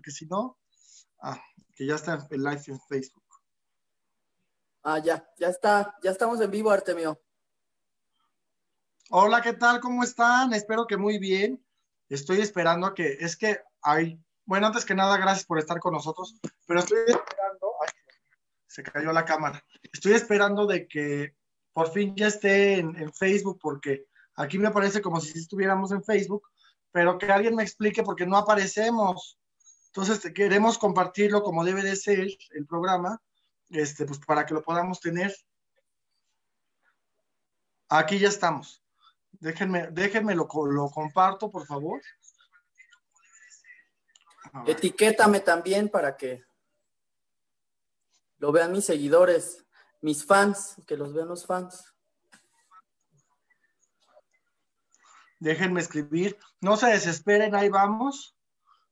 porque si no, ah, que ya está el live en Facebook. Ah, ya, ya está, ya estamos en vivo, Artemio. Hola, ¿qué tal? ¿Cómo están? Espero que muy bien. Estoy esperando a que, es que hay, bueno, antes que nada, gracias por estar con nosotros, pero estoy esperando, ay, se cayó la cámara, estoy esperando de que por fin ya esté en, en Facebook, porque aquí me parece como si estuviéramos en Facebook, pero que alguien me explique porque no aparecemos. Entonces queremos compartirlo como debe de ser el programa, este, pues para que lo podamos tener. Aquí ya estamos. Déjenme, déjenme lo, lo comparto, por favor. Etiquétame también para que lo vean mis seguidores, mis fans, que los vean los fans. Déjenme escribir. No se desesperen, ahí vamos.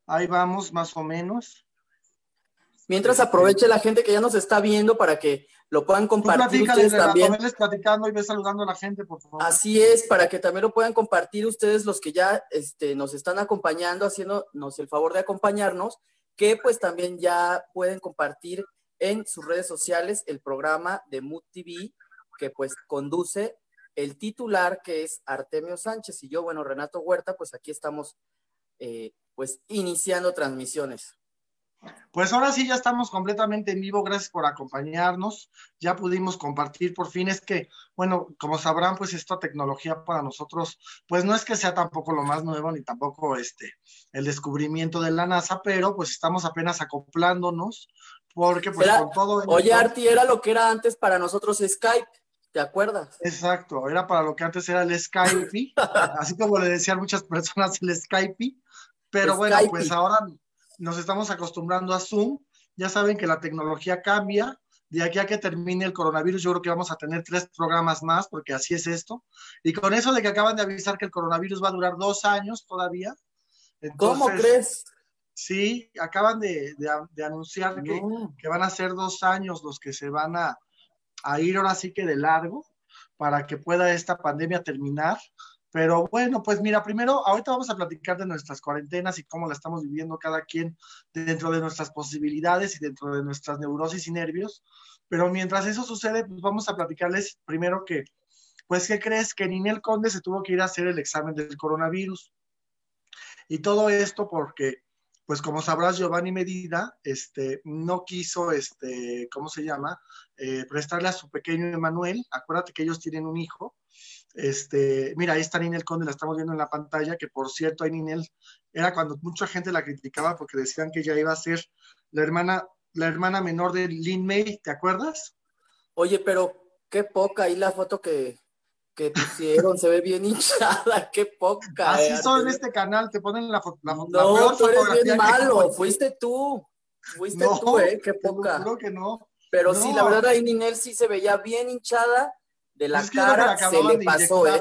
Ahí vamos, más o menos. Mientras aproveche la gente que ya nos está viendo para que lo puedan compartir ustedes también. platicando y ve saludando a la gente, por favor. Así es, para que también lo puedan compartir ustedes los que ya este, nos están acompañando, haciéndonos el favor de acompañarnos, que pues también ya pueden compartir en sus redes sociales el programa de Mood TV que pues conduce el titular que es Artemio Sánchez y yo, bueno, Renato Huerta, pues aquí estamos eh, pues iniciando transmisiones. Pues ahora sí ya estamos completamente en vivo, gracias por acompañarnos. Ya pudimos compartir por fin. Es que, bueno, como sabrán, pues esta tecnología para nosotros, pues no es que sea tampoco lo más nuevo ni tampoco este el descubrimiento de la NASA, pero pues estamos apenas acoplándonos porque pues con todo. Oye, Arti, era lo que era antes para nosotros Skype. ¿Te acuerdas? Exacto, era para lo que antes era el Skype, así como le decían muchas personas el Skype, pero bueno, pues ahora nos estamos acostumbrando a Zoom, ya saben que la tecnología cambia, de aquí a que termine el coronavirus, yo creo que vamos a tener tres programas más, porque así es esto, y con eso de que acaban de avisar que el coronavirus va a durar dos años todavía. ¿Cómo crees? Sí, acaban de, anunciar que, que van a ser dos años los que se van a a ir ahora sí que de largo para que pueda esta pandemia terminar. Pero bueno, pues mira, primero, ahorita vamos a platicar de nuestras cuarentenas y cómo la estamos viviendo cada quien dentro de nuestras posibilidades y dentro de nuestras neurosis y nervios. Pero mientras eso sucede, pues vamos a platicarles primero que, pues, ¿qué crees? Que Ninel Conde se tuvo que ir a hacer el examen del coronavirus. Y todo esto porque pues como sabrás, Giovanni Medida este, no quiso, este, ¿cómo se llama? Eh, prestarle a su pequeño Emanuel. Acuérdate que ellos tienen un hijo. Este, mira, ahí está Ninel Conde, la estamos viendo en la pantalla, que por cierto, ahí Ninel era cuando mucha gente la criticaba porque decían que ella iba a ser la hermana, la hermana menor de Lin May, ¿te acuerdas? Oye, pero qué poca ahí la foto que, que pusieron, se ve bien hinchada, qué poca. Así eh, son en este canal, te ponen la, foto. no, tú eres bien malo, fuiste tú, fuiste tú, eh, qué poca. Que no. Pero sí, la verdad ahí Ninel sí se veía bien hinchada de la cara, se le pasó, eh.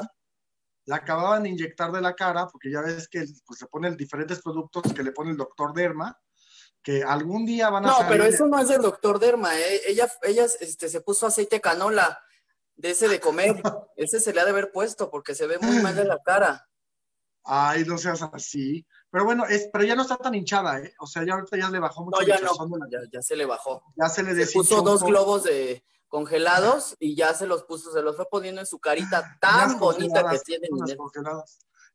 La acababan de inyectar de la cara, porque ya ves que pues, se ponen diferentes productos que le pone el doctor Derma, que algún día van a No, pero eso no es del doctor Derma, eh. ella, ella este, se puso aceite canola de ese de comer. ese se le ha de haber puesto porque se ve muy mal en la cara. Ay, no seas así. Pero bueno, es, pero ya no está tan hinchada, ¿eh? O sea, ya ahorita ya le bajó mucho. No, ya no, ya, se le bajó. Ya se le se puso dos globos de congelados y ya se los puso, se los fue poniendo en su carita tan bonita que tiene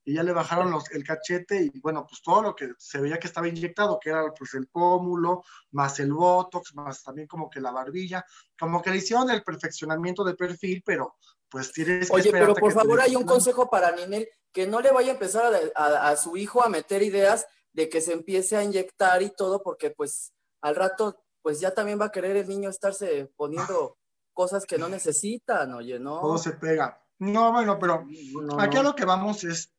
y ya le bajaron los, el cachete y bueno, pues todo lo que se veía que estaba inyectado, que era pues el pómulo, más el botox, más también como que la barbilla, como que le hicieron el perfeccionamiento de perfil, pero pues tienes que Oye, pero por favor hay un consejo para Ninel, que no le vaya a empezar a, a, su hijo a meter ideas de que se empiece a inyectar y todo, porque pues al rato pues ya también va a querer el niño estarse poniendo cosas que no necesitan, oye, ¿no? Todo se pega. No, bueno, pero aquí a lo que vamos es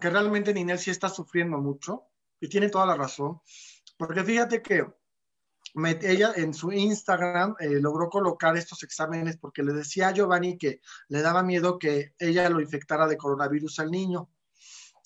que realmente Ninel sí está sufriendo mucho y tiene toda la razón, porque fíjate que ella en su Instagram eh, logró colocar estos exámenes porque le decía a Giovanni que le daba miedo que ella lo infectara de coronavirus al niño.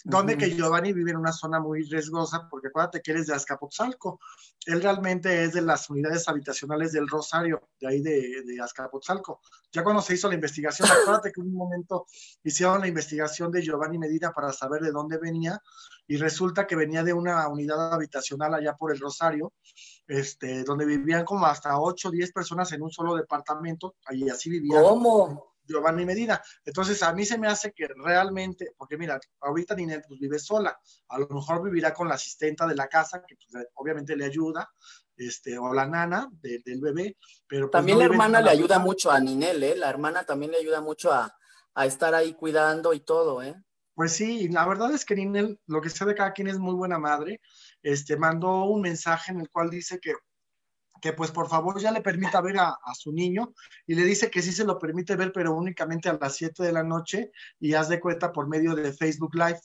Donde que Giovanni vive en una zona muy riesgosa, porque acuérdate que él es de Azcapotzalco. Él realmente es de las unidades habitacionales del Rosario, de ahí de, de Azcapotzalco. Ya cuando se hizo la investigación, acuérdate que en un momento hicieron la investigación de Giovanni Medina para saber de dónde venía, y resulta que venía de una unidad habitacional allá por el Rosario, este, donde vivían como hasta 8 o 10 personas en un solo departamento, y así vivían. ¿Cómo? Giovanni Medina. Entonces, a mí se me hace que realmente, porque mira, ahorita Ninel pues vive sola, a lo mejor vivirá con la asistenta de la casa, que pues, obviamente le ayuda, este, o la nana del bebé, pero... Pues, también la hermana le ayuda mucho a Ninel, ¿eh? La hermana también le ayuda mucho a, a estar ahí cuidando y todo, ¿eh? Pues sí, la verdad es que Ninel, lo que sé de cada quien es muy buena madre, este, mandó un mensaje en el cual dice que que pues por favor ya le permita ver a, su niño y le dice que sí se lo permite ver, pero únicamente a las 7 de la noche y haz de cuenta por medio de Facebook Live.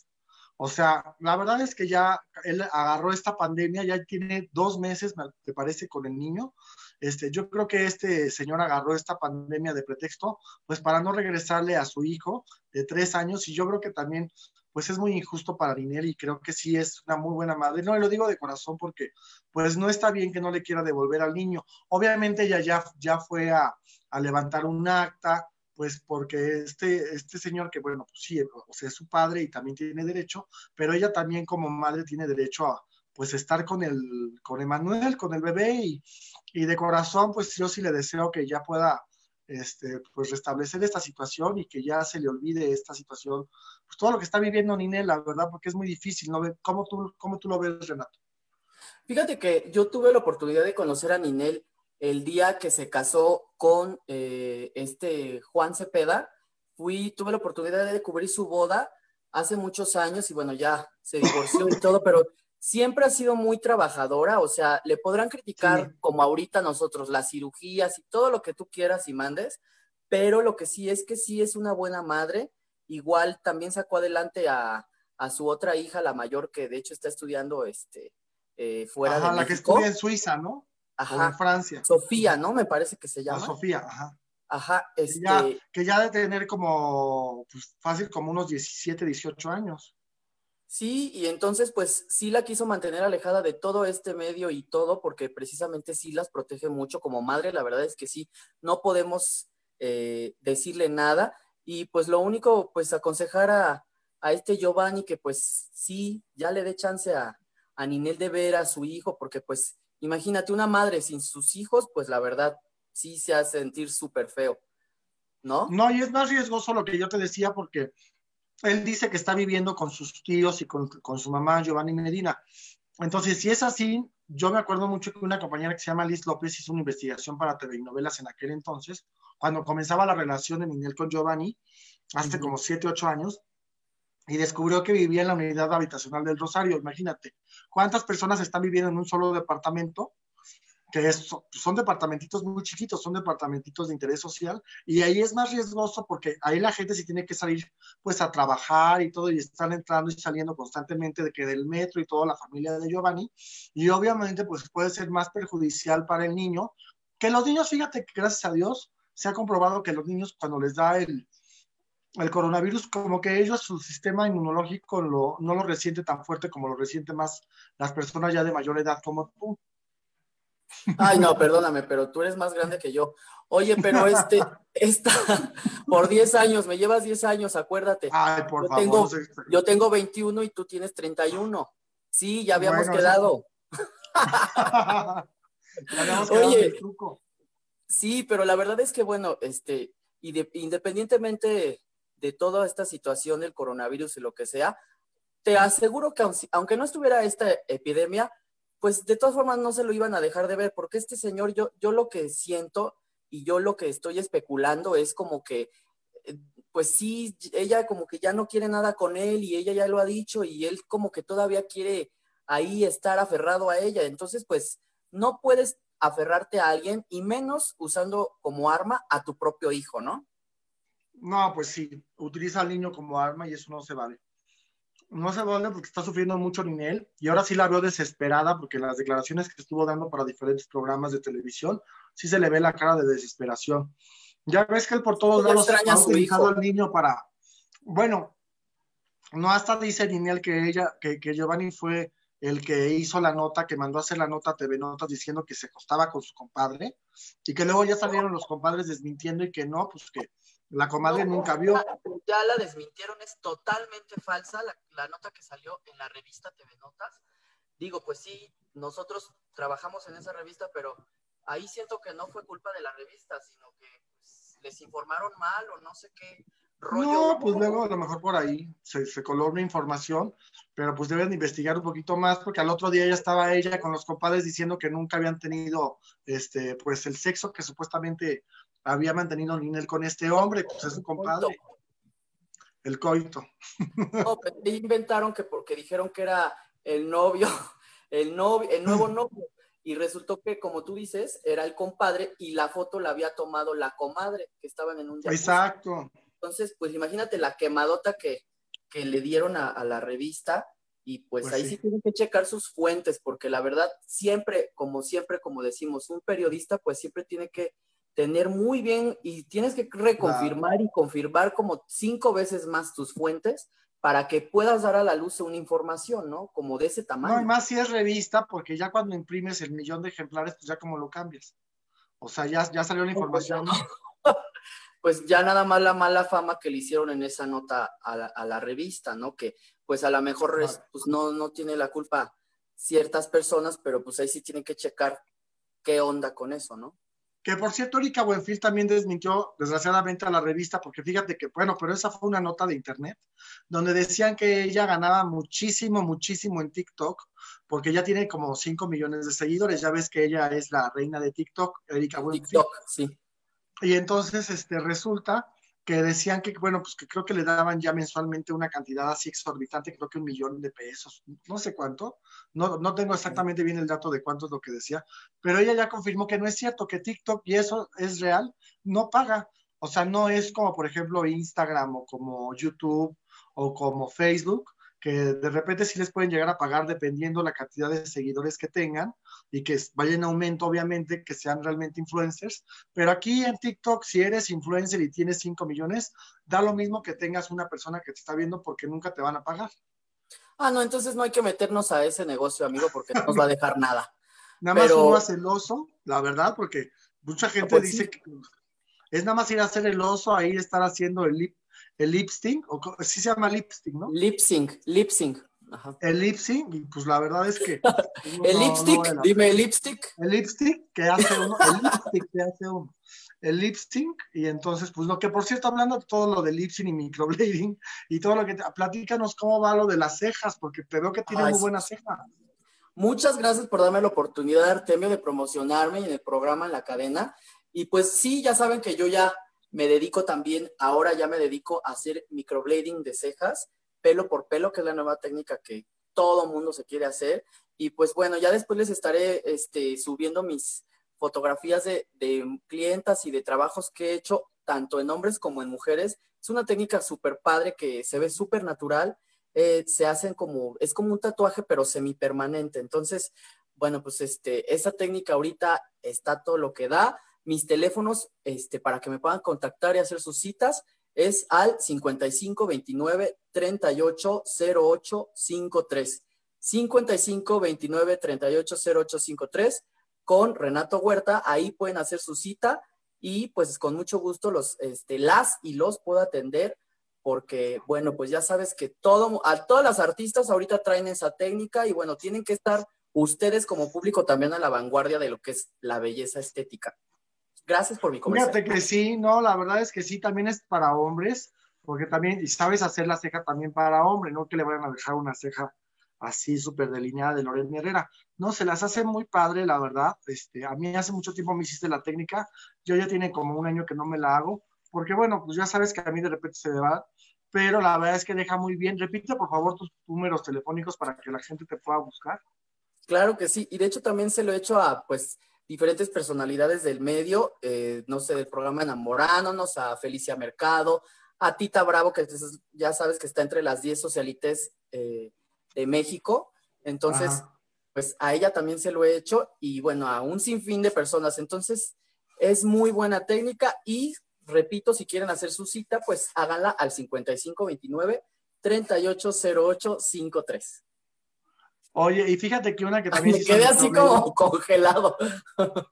O sea, la verdad es que ya él agarró esta pandemia, ya tiene dos meses, me parece, con el niño. Este, yo creo que este señor agarró esta pandemia de pretexto, pues para no regresarle a su hijo de tres años y yo creo que también pues es muy injusto para Ninel y creo que sí es una muy buena madre. No, lo digo de corazón porque pues no está bien que no le quiera devolver al niño. Obviamente ella ya, ya fue a, levantar un acta, pues porque este, este señor que bueno, pues sí, o sea, es su padre y también tiene derecho, pero ella también como madre tiene derecho a pues estar con el, con Emanuel, con el bebé y, y de corazón pues yo sí le deseo que ya pueda este, pues restablecer esta situación y que ya se le olvide esta situación, pues todo lo que está viviendo Ninel, la verdad, porque es muy difícil, ¿no? ¿Cómo tú, cómo tú lo ves, Renato? Fíjate que yo tuve la oportunidad de conocer a Ninel el día que se casó con eh, este Juan Cepeda. Fui, tuve la oportunidad de cubrir su boda hace muchos años y bueno, ya se divorció y todo, pero siempre ha sido muy trabajadora, o sea, le podrán criticar como ahorita nosotros las cirugías y todo lo que tú quieras y mandes, pero lo que sí es que sí es una buena madre. Igual también sacó adelante a, su otra hija, la mayor, que de hecho está estudiando este, eh, fuera ajá, la que estudia en Suiza, ¿no? Ajá. O en Francia. Sofía, ¿no? Me parece que se llama. Sofía, ajá. Ajá, este... que ya de tener como, pues, fácil, como unos 17, 18 años. Sí, y entonces pues sí la quiso mantener alejada de todo este medio y todo, porque precisamente sí las protege mucho como madre, la verdad es que sí, no podemos eh, decirle nada y pues lo único pues aconsejar a, este Giovanni que pues sí, ya le dé chance a, a Ninel de ver a su hijo, porque pues imagínate una madre sin sus hijos, pues la verdad sí se hace sentir súper feo, ¿no? No, y es más riesgoso lo que yo te decía porque él dice que está viviendo con sus tíos y con, su mamá Giovanni Medina. Entonces, si es así, yo me acuerdo mucho que una compañera que se llama Liz López hizo una investigación para telenovelas en aquel entonces, cuando comenzaba la relación de Ninel con Giovanni, hace como 7, 8 años, y descubrió que vivía en la unidad habitacional del Rosario. Imagínate, ¿cuántas personas están viviendo en un solo departamento? que son departamentitos muy chiquitos, son departamentitos de interés social, y ahí es más riesgoso porque ahí la gente sí tiene que salir pues a trabajar y todo, y están entrando y saliendo constantemente de que del metro y toda la familia de Giovanni, y obviamente pues puede ser más perjudicial para el niño, que los niños, fíjate que gracias a Dios se ha comprobado que los niños cuando les da el, el coronavirus, como que ellos, su sistema inmunológico lo, no lo resiente tan fuerte como lo resiente más las personas ya de mayor edad como tú. Ay, no, perdóname, pero tú eres más grande que yo. Oye, pero este, esta, por 10 años, me llevas 10 años, acuérdate. Ay, por yo favor. Tengo, yo tengo 21 y tú tienes 31. Sí, ya habíamos quedado. Oye, sí, pero la verdad es que, bueno, este, y independientemente de toda esta situación del coronavirus y lo que sea, te aseguro que aunque no estuviera esta epidemia, pues de todas formas no se lo iban a dejar de ver, porque este señor, yo, yo lo que siento y yo lo que estoy especulando es como que, eh, pues sí, ella como que ya no quiere nada con él y ella ya lo ha dicho y él como que todavía quiere ahí estar aferrado a ella. Entonces, pues no puedes aferrarte a alguien y menos usando como arma a tu propio hijo, ¿no? No, pues sí, utiliza al niño como arma y eso no se vale no se vale porque está sufriendo mucho Ninel y ahora sí la veo desesperada porque las declaraciones que estuvo dando para diferentes programas de televisión, sí se le ve la cara de desesperación. Ya ves que él por todos lados ha utilizado al niño para, bueno, No hasta dice Ninel que ella, que, que Giovanni fue el que hizo la nota, que mandó a hacer la nota a TV Notas diciendo que se acostaba con su compadre, y que luego ya salieron los compadres desmintiendo y que no, pues que la comadre nunca vio. Ya la desmintieron, es totalmente falsa la, la, nota que salió en la revista TV Notas. Digo, pues sí, nosotros trabajamos en esa revista, pero ahí siento que no fue culpa de la revista, sino que pues, les informaron mal o no sé qué no, pues luego a lo mejor por ahí se, se coló una información, pero pues deben investigar un poquito más porque al otro día ya estaba ella con los compadres diciendo que nunca habían tenido este pues el sexo que supuestamente había mantenido Ninel con este hombre, pues es su compadre. El coito. No, pero inventaron que porque dijeron que era el novio, el novio, el nuevo novio. Y resultó que, como tú dices, era el compadre y la foto la había tomado la comadre, que estaban en un jacuzzi. Exacto. Entonces, pues imagínate la quemadota que, que le dieron a, a, la revista y pues, pues ahí sí. sí. tienen que checar sus fuentes, porque la verdad, siempre, como siempre, como decimos, un periodista pues siempre tiene que tener muy bien y tienes que reconfirmar claro. y confirmar como cinco veces más tus fuentes para que puedas dar a la luz una información, ¿no? Como de ese tamaño. No, y más si es revista, porque ya cuando imprimes el millón de ejemplares, pues ya como lo cambias. O sea, ya, ya salió la información. No, pues, pues ya nada más la mala fama que le hicieron en esa nota a la, a la revista, ¿no? Que pues a lo mejor es, pues no, no tiene la culpa ciertas personas, pero pues ahí sí tienen que checar qué onda con eso, ¿no? Que por cierto, Erika Buenfil también desmintió desgraciadamente a la revista, porque fíjate que, bueno, pero esa fue una nota de internet, donde decían que ella ganaba muchísimo, muchísimo en TikTok, porque ya tiene como 5 millones de seguidores. Ya ves que ella es la reina de TikTok, Erika Buenfil. TikTok, sí. Y entonces este, resulta que decían que, bueno, pues que creo que le daban ya mensualmente una cantidad así exorbitante, creo que un millón de pesos, no sé cuánto, no, no tengo exactamente bien el dato de cuánto es lo que decía, pero ella ya confirmó que no es cierto, que TikTok, y eso es real, no paga. O sea, no es como, por ejemplo, Instagram o como YouTube o como Facebook, que de repente sí les pueden llegar a pagar dependiendo la cantidad de seguidores que tengan y que vaya en aumento, obviamente, que sean realmente influencers. Pero aquí en TikTok, si eres influencer y tienes 5 millones, da lo mismo que tengas una persona que te está viendo porque nunca te van a pagar. Ah, no, entonces no hay que meternos a ese negocio, amigo, porque no nos va a dejar nada. Nada Pero... más uno hace el oso, la verdad, porque mucha gente pues dice sí. que es nada más ir a hacer el oso, ahí estar haciendo el lip, el lip sync, o sí se llama lip sync, ¿no? Lip sync, lip sync. Ajá. El lip sync, y pues la verdad es que. el no, lipstick, no dime el lipstick. El lipstick que hace uno, el lipstick que hace uno. El lip sync, y entonces, pues lo que por cierto, hablando de todo lo de lip sync y microblading y todo lo que te, platícanos cómo va lo de las cejas, porque te veo que tiene muy buena ceja. Muchas gracias por darme la oportunidad, Artemio, de promocionarme en el programa en la cadena. Y pues sí, ya saben que yo ya me dedico también, ahora ya me dedico a hacer microblading de cejas, pelo por pelo, que es la nueva técnica que todo mundo se quiere hacer. Y pues bueno, ya después les estaré este, subiendo mis fotografías de, de clientas y de trabajos que he hecho, tanto en hombres como en mujeres. Es una técnica súper padre que se ve súper natural. Eh, se hacen como, es como un tatuaje, pero semipermanente. Entonces, bueno, pues este, esa técnica ahorita está todo lo que da. Mis teléfonos, este, para que me puedan contactar y hacer sus citas, es al 55 29 38 08 53. 55 29 38 08 53 con Renato Huerta. Ahí pueden hacer su cita y pues con mucho gusto los, este, las y los puedo atender porque, bueno, pues ya sabes que todo, a todas las artistas ahorita traen esa técnica y bueno, tienen que estar ustedes como público también a la vanguardia de lo que es la belleza estética. Gracias por mi comentario. Fíjate que sí, no, la verdad es que sí, también es para hombres, porque también, y sabes hacer la ceja también para hombre, no que le vayan a dejar una ceja así súper delineada de Lorena Herrera. No, se las hace muy padre, la verdad. Este, a mí hace mucho tiempo me hiciste la técnica, yo ya tiene como un año que no me la hago, porque bueno, pues ya sabes que a mí de repente se me va, pero la verdad es que deja muy bien. Repite por favor tus números telefónicos para que la gente te pueda buscar. Claro que sí, y de hecho también se lo he hecho a pues diferentes personalidades del medio, eh, no sé, del programa Enamorándonos, a Felicia Mercado, a Tita Bravo, que ya sabes que está entre las 10 socialites eh, de México. Entonces, Ajá. pues a ella también se lo he hecho y bueno, a un sinfín de personas. Entonces, es muy buena técnica y repito, si quieren hacer su cita, pues háganla al 5529 380853. Oye, y fíjate que una que también... Me quedé así como congelado.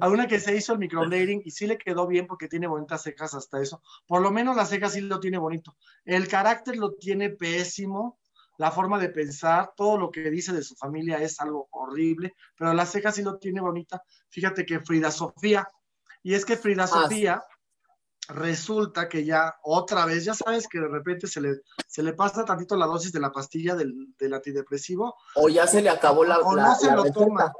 a una que se hizo el microblading y sí le quedó bien porque tiene bonitas cejas hasta eso. Por lo menos las cejas sí lo tiene bonito. El carácter lo tiene pésimo, la forma de pensar, todo lo que dice de su familia es algo horrible, pero las cejas sí lo tiene bonita. Fíjate que Frida Sofía, y es que Frida ah, Sofía resulta que ya otra vez, ya sabes que de repente se le, se le pasa tantito la dosis de la pastilla del, antidepresivo. O ya se le acabó la... O no se lo toma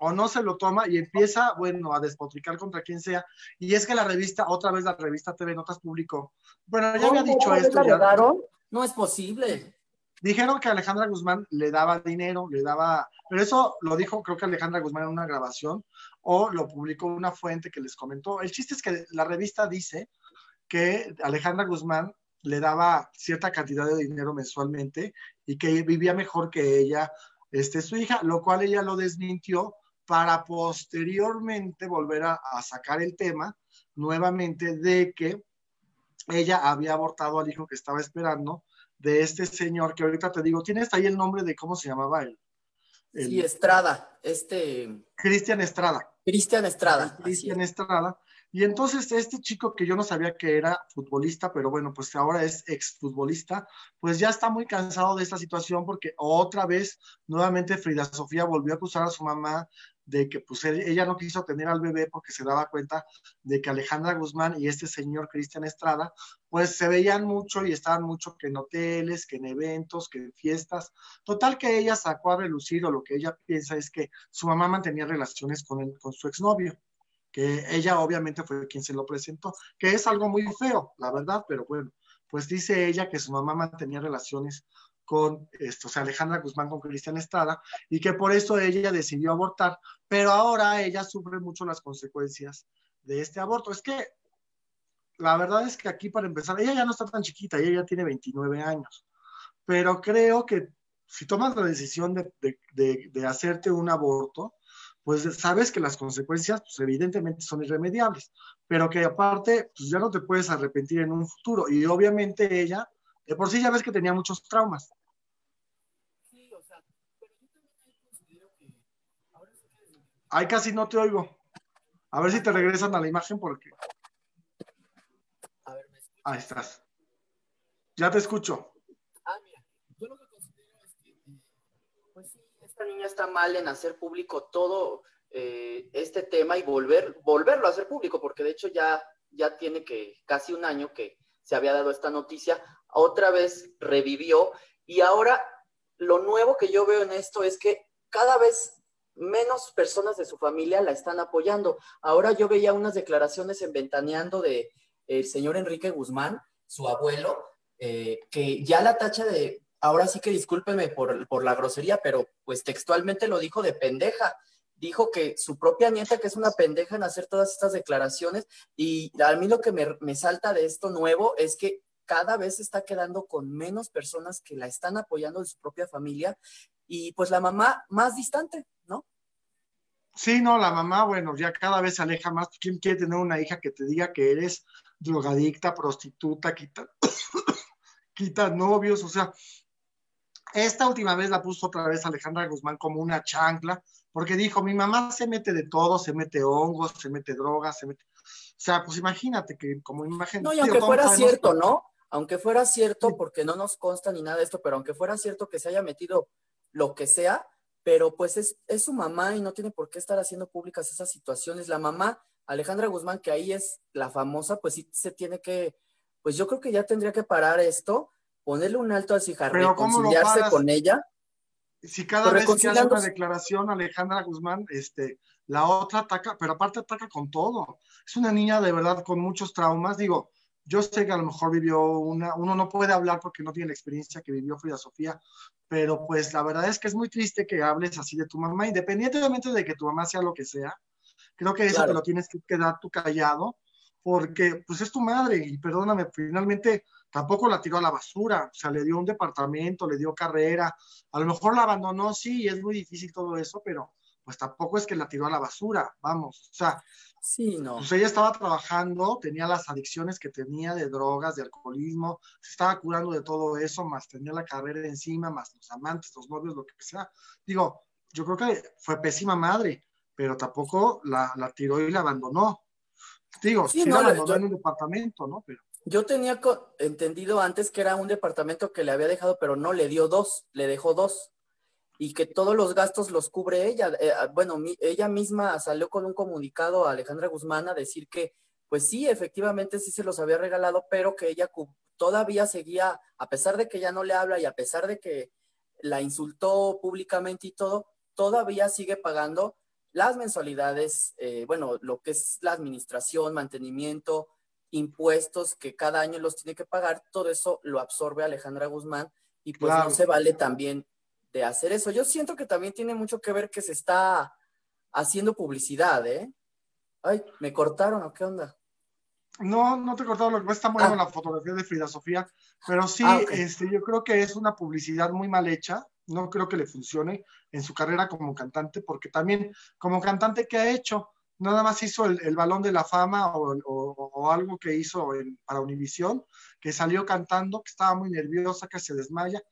o no se lo toma y empieza, bueno, a despotricar contra quien sea. Y es que la revista, otra vez la revista TV Notas publicó. Bueno, ya había dicho esto. Ya. No es posible. Dijeron que Alejandra Guzmán le daba dinero, le daba, pero eso lo dijo creo que Alejandra Guzmán en una grabación o lo publicó una fuente que les comentó. El chiste es que la revista dice que Alejandra Guzmán le daba cierta cantidad de dinero mensualmente y que vivía mejor que ella este, su hija, lo cual ella lo desmintió para posteriormente volver a, sacar el tema nuevamente de que ella había abortado al hijo que estaba esperando de este señor que ahorita te digo, tienes ahí el nombre de cómo se llamaba él. Sí, Estrada, este. Cristian Estrada. Cristian Estrada. Cristian Estrada. Y entonces este chico que yo no sabía que era futbolista, pero bueno, pues ahora es exfutbolista, pues ya está muy cansado de esta situación porque otra vez, nuevamente Frida Sofía volvió a acusar a su mamá de que pues ella no quiso tener al bebé porque se daba cuenta de que Alejandra Guzmán y este señor Cristian Estrada pues se veían mucho y estaban mucho que en hoteles, que en eventos, que en fiestas. Total que ella sacó a relucir o lo que ella piensa es que su mamá mantenía relaciones con, con su exnovio que ella obviamente fue quien se lo presentó, que es algo muy feo, la verdad, pero bueno, pues dice ella que su mamá mantenía relaciones con esto, o sea, Alejandra Guzmán con Cristian Estrada, y que por eso ella decidió abortar, pero ahora ella sufre mucho las consecuencias de este aborto. Es que la verdad es que aquí para empezar, ella ya no está tan chiquita, ella ya tiene 29 años, pero creo que si tomas la decisión de, de, de hacerte un aborto, pues sabes que las consecuencias, pues evidentemente son irremediables, pero que aparte, pues ya no te puedes arrepentir en un futuro. Y obviamente ella, de por sí ya ves que tenía muchos traumas. Sí, o sea, pero yo también considero que ahora sí que... Ay, casi no te oigo. A ver si te regresan a la imagen porque... A ver, ¿me Ahí estás. Ya te escucho. Ah, mira, yo lo que considero es que, pues sí, esta niña está mal en hacer público todo eh, este tema y volver, volverlo a hacer público, porque de hecho ya, ya tiene que casi un año que se había dado esta noticia, otra vez revivió y ahora lo nuevo que yo veo en esto es que cada vez menos personas de su familia la están apoyando. Ahora yo veía unas declaraciones en Ventaneando de el señor Enrique Guzmán, su abuelo, eh, que ya la tacha de ahora sí que discúlpeme por, la grosería, pero pues textualmente lo dijo de pendeja. Dijo que su propia nieta, que es una pendeja en hacer todas estas declaraciones, y a mí lo que me, salta de esto nuevo es que cada vez está quedando con menos personas que la están apoyando de su propia familia y pues la mamá más distante. Sí, no, la mamá, bueno, ya cada vez se aleja más. ¿Quién quiere tener una hija que te diga que eres drogadicta, prostituta, quita, quita novios? O sea, esta última vez la puso otra vez Alejandra Guzmán como una chancla, porque dijo, mi mamá se mete de todo, se mete hongos, se mete drogas, se mete... O sea, pues imagínate que como imagen... No, y aunque fuera cierto, ¿no? Aunque fuera cierto, porque no nos consta ni nada de esto, pero aunque fuera cierto que se haya metido lo que sea, pero pues es, es su mamá y no tiene por qué estar haciendo públicas esas situaciones. La mamá, Alejandra Guzmán, que ahí es la famosa, pues sí se tiene que, pues yo creo que ya tendría que parar esto ponerle un alto a su hija, reconciliarse con ella. Si cada vez que hace una declaración Alejandra Guzmán, este, la otra ataca, pero aparte ataca con todo. Es una niña de verdad con muchos traumas. Digo, yo sé que a lo mejor vivió una, uno no puede hablar porque no tiene la experiencia que vivió Frida Sofía, pero pues la verdad es que es muy triste que hables así de tu mamá, independientemente de que tu mamá sea lo que sea. Creo que eso te lo tienes que quedar tú callado, porque pues es tu madre y perdóname, finalmente tampoco la tiró a la basura, o sea, le dio un departamento, le dio carrera, a lo mejor la abandonó, sí, es muy difícil todo eso, pero pues tampoco es que la tiró a la basura, vamos, o sea, sí, no. pues ella estaba trabajando, tenía las adicciones que tenía de drogas, de alcoholismo, se estaba curando de todo eso, más tenía la carrera encima, más los amantes, los novios, lo que sea. Digo, yo creo que fue pésima madre, pero tampoco la, la tiró y la abandonó. Digo, sí, no, la abandonó en un departamento, ¿no? Pero... Yo tenía entendido antes que era un departamento que le había dejado, pero no le dio dos, le dejó dos. Y que todos los gastos los cubre ella. Eh, ah, bueno, ella misma salió con un comunicado a Alejandra Guzmán a decir que, pues sí, efectivamente sí se los había regalado, pero que ella todavía seguía, a pesar de que ya no le habla y a pesar de que la insultó públicamente y todo, todavía sigue pagando las mensualidades, eh, bueno, lo que es la administración, mantenimiento, impuestos que cada año los tiene que pagar, todo eso lo absorbe Alejandra Guzmán y pues no se vale también de hacer eso. Yo siento que también tiene mucho que ver que se está haciendo publicidad, ¿eh? Ay, ¿me cortaron o qué onda? No, no te cortaron, lo que está muy ah. la fotografía de Frida Sofía, pero sí, ah, este, yo creo que es una publicidad muy mal hecha, no creo que le funcione en su carrera como cantante, porque también como cantante que ha hecho, nada más hizo el, balón de la fama o, algo que hizo para Univisión, que salió cantando, que estaba muy nerviosa, que se desmaya.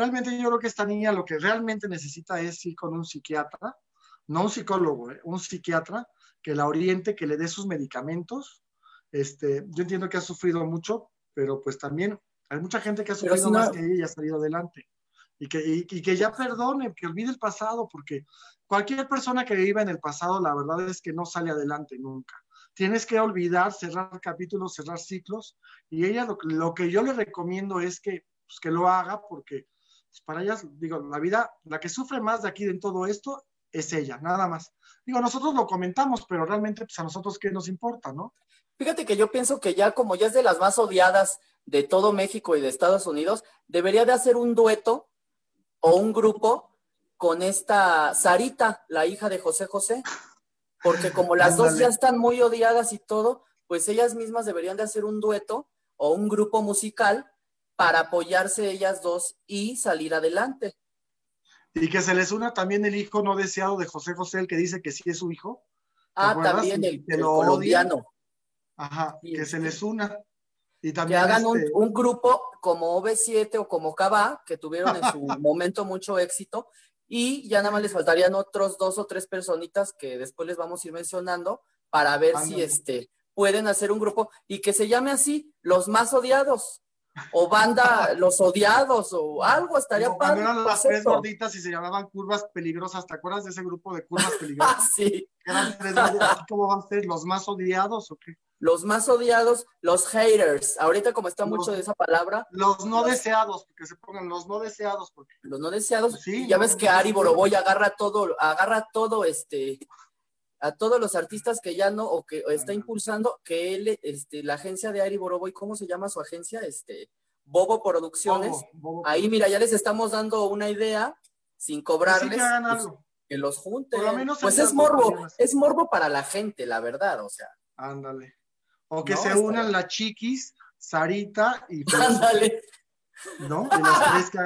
Realmente yo creo que esta niña lo que realmente necesita es ir con un psiquiatra, no un psicólogo, ¿eh? un psiquiatra que la oriente, que le dé sus medicamentos. Este, yo entiendo que ha sufrido mucho, pero pues también hay mucha gente que ha sufrido más que ella y ha salido adelante. Y que, y que ya perdone, que olvide el pasado, porque Cualquier persona que viva en el pasado, la verdad es que no sale adelante nunca. Tienes que olvidar, cerrar capítulos, cerrar ciclos. Y ella lo, que yo le recomiendo es que, pues, que lo haga porque pues, para ella, digo, la vida, la que sufre más de aquí en todo esto es ella, nada más. Digo, nosotros lo comentamos, pero realmente pues a nosotros qué nos importa, ¿no? Fíjate que yo pienso que ya como ya es de las más odiadas de todo México y de Estados Unidos, debería de hacer un dueto o un grupo con esta Sarita, la hija de José José, porque como las dos ya están muy odiadas y todo, pues ellas mismas deberían de hacer un dueto o un grupo musical para apoyarse ellas dos y salir adelante. Y que se les una también el hijo no deseado de José José, el que dice que sí es su hijo. Ah, también el, colombiano. Ajá, que se les una. Y también que hagan un, este un, grupo como OV7 o como Cava, que tuvieron en su momento mucho éxito, y ya nada más les faltarían otros dos o tres personitas que después les vamos a ir mencionando para ver si este, pueden hacer un grupo y que se llame así, los más odiados. O banda Los Odiados, o algo, estaría padre. eran las tres gorditas y se llamaban Curvas Peligrosas. ¿Te acuerdas de ese grupo de Curvas Peligrosas? Ah, sí. ¿Cómo van a ser? ¿Los más odiados o qué? los más odiados, los haters. Ahorita como está mucho de esa palabra. Los no deseados, porque se pongan los no deseados. Porque... Los no deseados. Sí, ya ves que Ari Boroboy agarra todo, agarra todo este, a todos los artistas que ya no, o que está impulsando, que él, este, la agencia de Ari Boroboy, ¿cómo se llama su agencia? Este, Bobo Producciones. Ahí, mira, ya les estamos dando una idea, sin cobrarles. Pues, que, los junten. pues es morbo, es morbo para la gente, la verdad, o sea. Ándale. O que se unan las chiquis, Sarita y... Ándale. ¿No? Y las tres que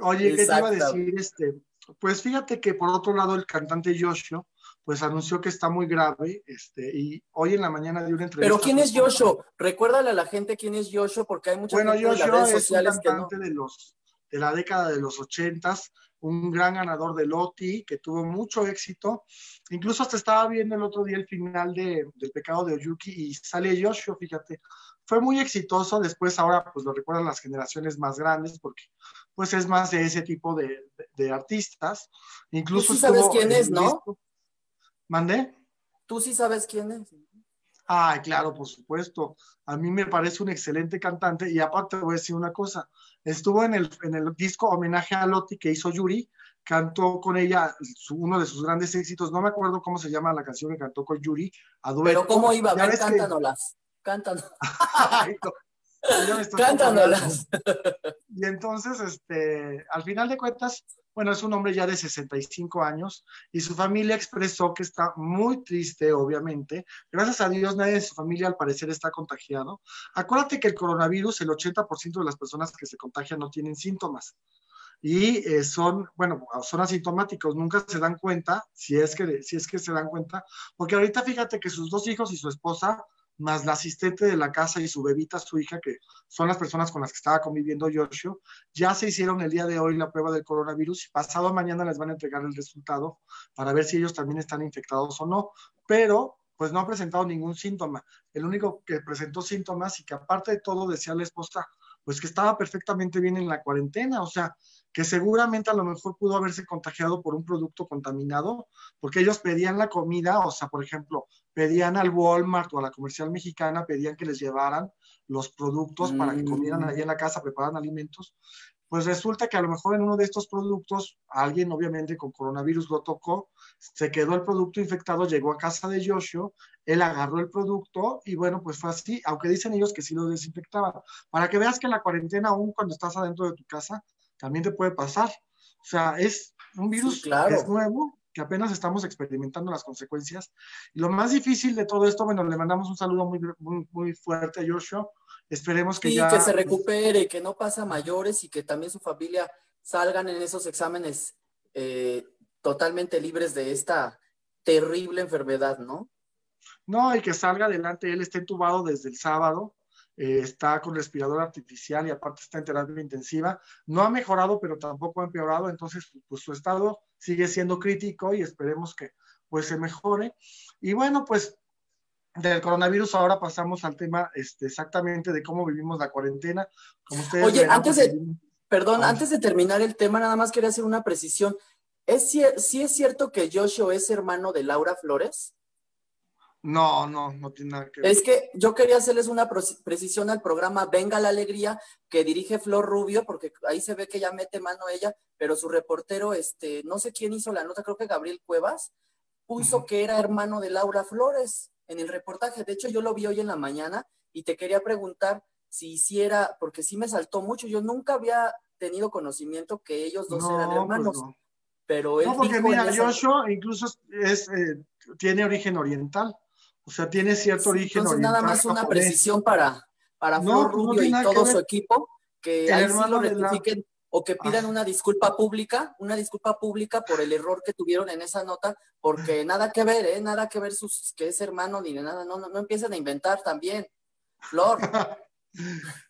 Oye, ¿qué te iba a decir? Este, pues fíjate que por otro lado el cantante Yoshio pues anunció que está muy grave, este, y hoy en la mañana dio una entrevista. Pero ¿quién es Yoshio? Recuérdale a la gente quién es Yoshio, porque hay mucha bueno, gente en las redes sociales es un cantante de los de la década de los ochentas, un gran ganador de Loti, que tuvo mucho éxito. Incluso hasta estaba viendo el otro día el final de, del pecado de Oyuki y sale Yoshio, fíjate. Fue muy exitoso, después ahora pues lo recuerdan las generaciones más grandes porque pues es más de ese tipo de, de, artistas. Incluso Tú sí sabes quién es, ¿no? ¿Mandé? Tú sí sabes quién es. Ay, claro, por supuesto. A mí me parece un excelente cantante y aparte voy a decir una cosa, estuvo en el, en el disco homenaje a Loti que hizo Yuri, cantó con ella uno de sus grandes éxitos, no me acuerdo cómo se llama la canción que cantó con Yuri, a Pero cómo iba, a ver, cántanoslas, cántanos. Cántanoslas. Y entonces, este, al final de cuentas, bueno, es un hombre ya de 65 años y su familia expresó que está muy triste, obviamente. Gracias a Dios, nadie de su familia al parecer está contagiado. Acuérdate que el coronavirus, el 80% de las personas que se contagian no tienen síntomas. y eh, son, bueno, son asintomáticos, nunca se dan cuenta, si es, que, si es que se dan cuenta, porque ahorita fíjate que sus dos hijos y su esposa, más la asistente de la casa y su bebita, su hija, que son las personas con las que estaba conviviendo Joshua, ya se hicieron el día de hoy la prueba del coronavirus y pasado mañana les van a entregar el resultado para ver si ellos también están infectados o no, pero pues no ha presentado ningún síntoma. El único que presentó síntomas y que aparte de todo decía la esposa, pues que estaba perfectamente bien en la cuarentena, o sea, que seguramente a lo mejor pudo haberse contagiado por un producto contaminado, porque ellos pedían la comida, o sea, por ejemplo, pedían al Walmart o a la comercial mexicana, pedían que les llevaran los productos para que comieran mm. allí en la casa, prepararan alimentos, pues resulta que a lo mejor en uno de estos productos, alguien obviamente con coronavirus lo tocó, se quedó el producto infectado, llegó a casa de Joshua, él agarró el producto y bueno, pues fue así, aunque dicen ellos que sí lo desinfectaban. Para que veas que la cuarentena, aún cuando estás adentro de tu casa, también te puede pasar. O sea, es un virus que es nuevo, que apenas estamos experimentando las consecuencias. Y lo más difícil de todo esto, bueno, le mandamos un saludo muy, muy, muy fuerte a Joshua Esperemos que ya... que se recupere, que no pasa mayores y que también su familia salgan en esos exámenes eh, totalmente libres de esta terrible enfermedad, ¿no? No, y que salga adelante. Él está entubado desde el sábado, eh, está con respirador artificial y aparte está en terapia intensiva. No ha mejorado, pero tampoco ha empeorado, entonces pues su estado sigue siendo crítico y esperemos que pues se mejore. Y bueno, pues del coronavirus, ahora pasamos al tema este, exactamente de cómo vivimos la cuarentena. Como ustedes Oye, antes de, perdón, antes de terminar el tema, nada más quería hacer una precisión. ¿Es ¿Sí es cierto que Joshua es hermano de Laura Flores? No, no, no tiene nada que ver. Es que yo quería hacerles una precisión al programa Venga la Alegría que dirige Flor Rubio, porque ahí se ve que ya mete mano ella, pero su reportero, este, no sé quién hizo la nota, creo que Gabriel Cuevas, puso que era hermano de Laura Flores en el reportaje. De hecho, yo lo vi hoy en la mañana y te quería preguntar si hiciera, porque sí me saltó mucho. Yo nunca había tenido conocimiento que ellos dos eran pues hermanos. Pero él no, porque mira, Joshua incluso es, eh, tiene origen oriental. O sea, tiene cierto origen entonces nada más una precisión para, para Flor Rubio y todo su equipo, que ahí sí lo rectifiquen o que pidan una disculpa pública, una disculpa pública por el error que tuvieron en esa nota, porque nada que ver, ¿eh? Nada que ver sus, que es hermano ni de nada, no, no, no empiecen a inventar también. Flor.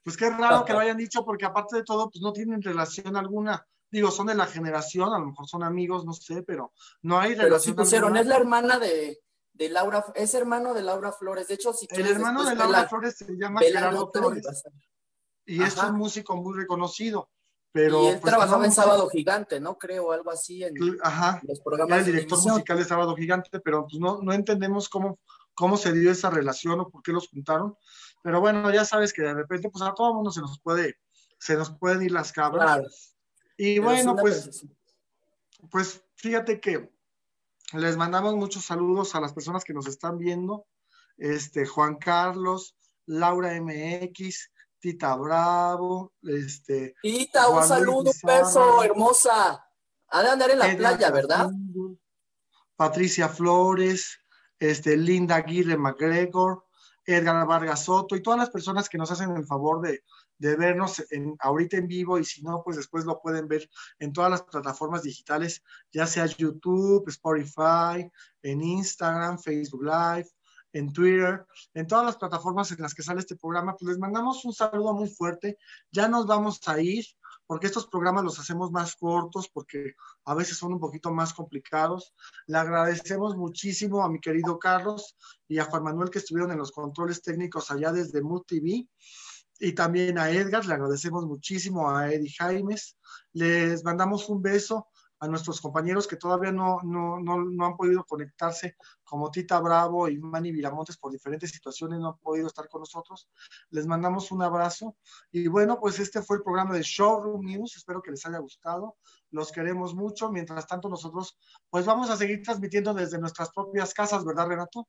pues qué raro que lo hayan dicho, porque aparte de todo, pues no tienen relación alguna. Digo, son de la generación, a lo mejor son amigos, no sé, pero no hay relación. Pero sí pusieron, es la hermana de, de Laura, es hermano de Laura Flores. De hecho, si El hermano de Laura Flores se llama Gerardo Flores. Y es un músico muy reconocido. Pero, y él pues, trabajaba en Sábado Gigante, ¿no? Creo, algo así en Ajá, los programas. Era el director musical de Sábado Gigante, pero pues no, no entendemos cómo, cómo se dio esa relación o por qué los juntaron. Pero bueno, ya sabes que de repente, pues a todo el mundo se nos puede, se nos pueden ir las cabras. Y bueno, pues, pues fíjate que les mandamos muchos saludos a las personas que nos están viendo. Este, Juan Carlos, Laura MX, Tita Bravo, este. Tita, un saludo, un beso, hermosa. Ha de andar en la playa, ¿verdad? Patricia Flores, este, Linda Aguirre McGregor, Edgar Vargas Soto y todas las personas que nos hacen el favor de, de vernos en, ahorita en vivo y si no, pues después lo pueden ver en todas las plataformas digitales, ya sea YouTube, Spotify, en Instagram, Facebook Live, en Twitter, en todas las plataformas en las que sale este programa, pues les mandamos un saludo muy fuerte. Ya nos vamos a ir, porque estos programas los hacemos más cortos, porque a veces son un poquito más complicados. Le agradecemos muchísimo a mi querido Carlos y a Juan Manuel que estuvieron en los controles técnicos allá desde Mood TV. Y también a Edgar, le agradecemos muchísimo a Eddie Jaimes. Les mandamos un beso a nuestros compañeros que todavía no, no, no, no, han podido conectarse, como Tita Bravo y Manny Viramontes, por diferentes situaciones no han podido estar con nosotros. Les mandamos un abrazo. Y bueno, pues este fue el programa de Showroom News. Espero que les haya gustado. Los queremos mucho. Mientras tanto, nosotros pues vamos a seguir transmitiendo desde nuestras propias casas, ¿verdad, Renato?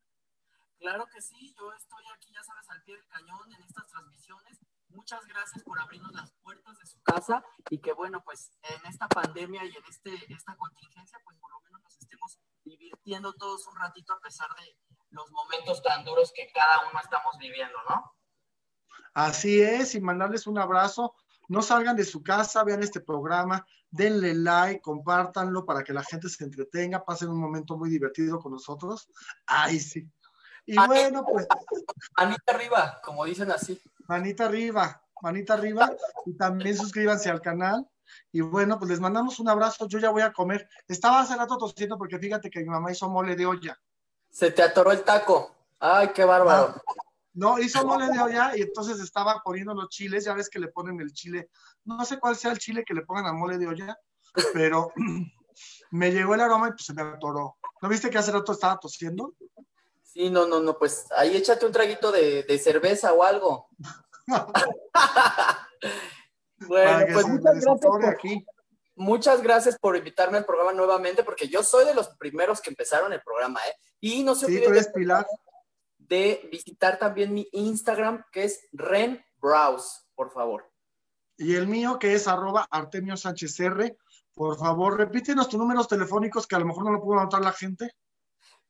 Claro que sí. Yo estoy aquí, ya sabes, al pie del cañón en estas transmisiones muchas gracias por abrirnos las puertas de su casa y que bueno, pues en esta pandemia y en este, esta contingencia, pues por lo menos nos estemos divirtiendo todos un ratito a pesar de los momentos tan duros que cada uno estamos viviendo, ¿no? Así es, y mandarles un abrazo no salgan de su casa, vean este programa, denle like, compártanlo para que la gente se entretenga, pasen un momento muy divertido con nosotros. Ay, sí. Y bueno, pues. Manita arriba, como dicen así. Manita arriba, manita arriba. Y también suscríbanse al canal. Y bueno, pues les mandamos un abrazo. Yo ya voy a comer. Estaba hace rato tosiendo porque fíjate que mi mamá hizo mole de olla. Se te atoró el taco. Ay, qué bárbaro. No, hizo mole de olla y entonces estaba poniendo los chiles. Ya ves que le ponen el chile. No sé cuál sea el chile que le pongan al mole de olla, pero me llegó el aroma y pues se me atoró. ¿No viste que hace rato estaba tosiendo? Sí, no, no, no, pues ahí échate un traguito de, cerveza o algo. bueno, pues muchas gracias, por, aquí. muchas gracias por invitarme al programa nuevamente, porque yo soy de los primeros que empezaron el programa, ¿eh? Y no se olviden de, visitar también mi Instagram, que es Ren Browse, por favor. Y el mío, que es arroba Artemio Sánchez R. Por favor, repítenos tus números telefónicos, que a lo mejor no lo pudo anotar la gente.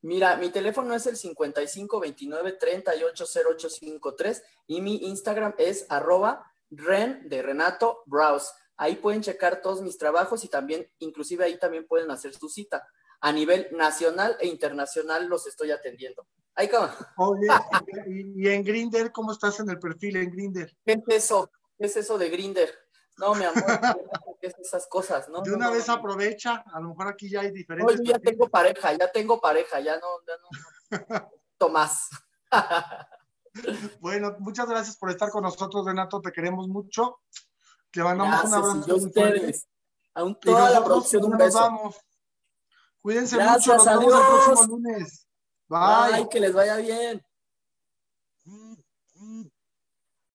Mira, mi teléfono es el 55 29 38 0853 y mi Instagram es arroba ren de Renato Browse. Ahí pueden checar todos mis trabajos y también, inclusive ahí también pueden hacer su cita. A nivel nacional e internacional los estoy atendiendo. Ahí como. Oye, y, en Grinder, ¿cómo estás en el perfil en Grinder? ¿Qué es eso? ¿Qué es eso de Grinder? No, mi amor, ¿qué es esas cosas? ¿no? De una vez aprovecha, a lo mejor aquí ya hay diferentes. No, ya tengo pareja, ya tengo pareja, ya no, ya no, Tomás. bueno, muchas gracias por estar con nosotros, Renato, te queremos mucho. Te mandamos un abrazo. ustedes. A toda la producción un beso. Vamos. Cuídense mucho, nos vemos el próximo lunes. Bye. Bye, que les vaya bien.